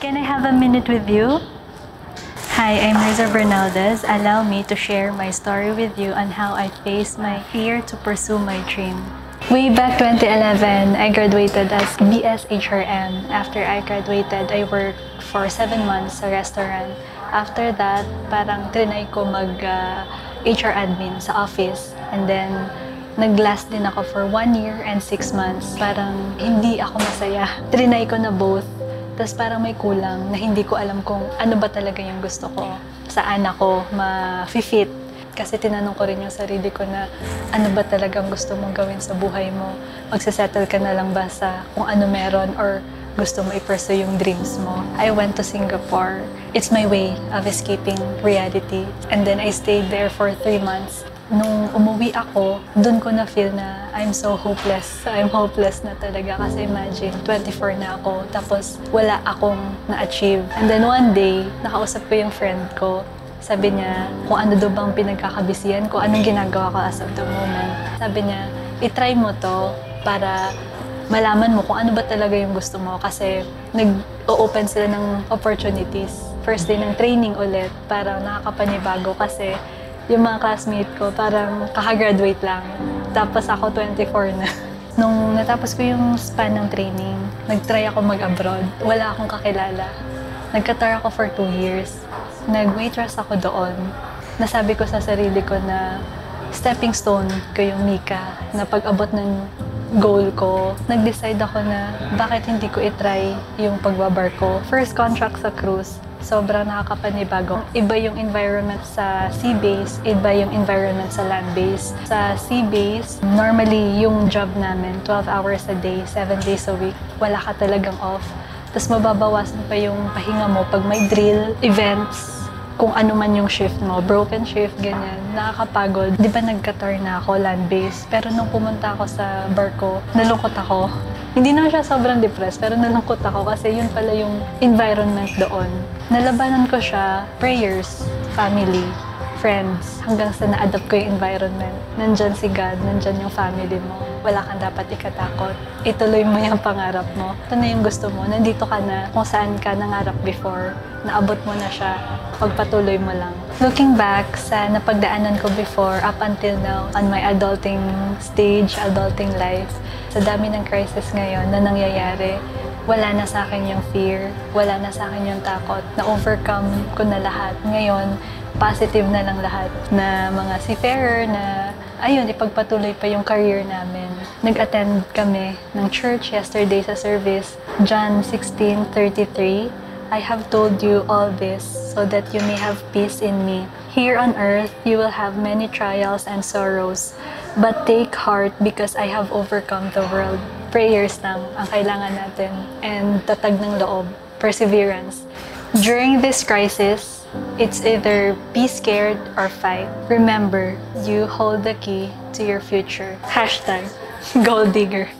Can I have a minute with you? Hi, I'm Riza Bernaldez. Allow me to share my story with you on how I faced my fear to pursue my dream. Way back 2011, I graduated as BS HRM. After I graduated, I worked for 7 months sa restaurant. After that, parang trinay ko mag uh, HR admin sa office. And then, nag-last din ako for 1 year and 6 months. Parang hindi ako masaya. Trinay ko na both. Tapos parang may kulang na hindi ko alam kung ano ba talaga yung gusto ko. Saan ako ma-fit. Kasi tinanong ko rin yung sarili ko na ano ba talagang gusto mong gawin sa buhay mo. Magsasettle ka na lang ba sa kung ano meron or gusto mo i-pursue yung dreams mo. I went to Singapore. It's my way of escaping reality. And then I stayed there for three months nung umuwi ako, dun ko na feel na I'm so hopeless. I'm hopeless na talaga kasi imagine, 24 na ako, tapos wala akong na-achieve. And then one day, nakausap ko yung friend ko. Sabi niya, kung ano daw bang pinagkakabisihan ko, anong ginagawa ko as of the moment. Sabi niya, itry mo to para malaman mo kung ano ba talaga yung gusto mo kasi nag-open sila ng opportunities. First day ng training ulit para nakakapanibago kasi yung mga classmate ko, parang kakagraduate lang. Tapos ako 24 na. Nung natapos ko yung span ng training, nag-try ako mag-abroad. Wala akong kakilala. Nagka-tour ako for two years. Nag-waitress ako doon. Nasabi ko sa sarili ko na stepping stone ko yung Mika na pag-abot ng goal ko, nag-decide ako na bakit hindi ko itry yung pagbabar ko. First contract sa cruise, sobrang nakakapanibago. Iba yung environment sa sea base, iba yung environment sa land base. Sa sea base, normally yung job namin, 12 hours a day, 7 days a week, wala ka talagang off. Tapos mababawasan pa yung pahinga mo pag may drill, events, kung ano man yung shift mo, broken shift, ganyan, nakakapagod. Di ba nagka-tour na ako, land-based, pero nung pumunta ako sa barko, nalungkot ako. Hindi naman siya sobrang depressed, pero nalungkot ako kasi yun pala yung environment doon. Nalabanan ko siya, prayers, family, friends, hanggang sa na-adapt ko yung environment. Nandyan si God, nandyan yung family mo. Wala kang dapat ikatakot. Ituloy mo yung pangarap mo. Ito na yung gusto mo. Nandito ka na kung saan ka nangarap before. Naabot mo na siya. Pagpatuloy mo lang. Looking back sa napagdaanan ko before up until now on my adulting stage, adulting life, sa dami ng crisis ngayon na nangyayari, wala na sa akin yung fear, wala na sa akin yung takot. Na-overcome ko na lahat. Ngayon, positive na lang lahat na mga seafarer na ayun, ipagpatuloy pa yung career namin. Nag-attend kami ng church yesterday sa service, John 16.33. I have told you all this so that you may have peace in me. Here on earth, you will have many trials and sorrows, but take heart because I have overcome the world. Prayers lang ang kailangan natin and tatag ng loob, perseverance. During this crisis, it's either be scared or fight. Remember, you hold the key to your future. Hashtag gold digger.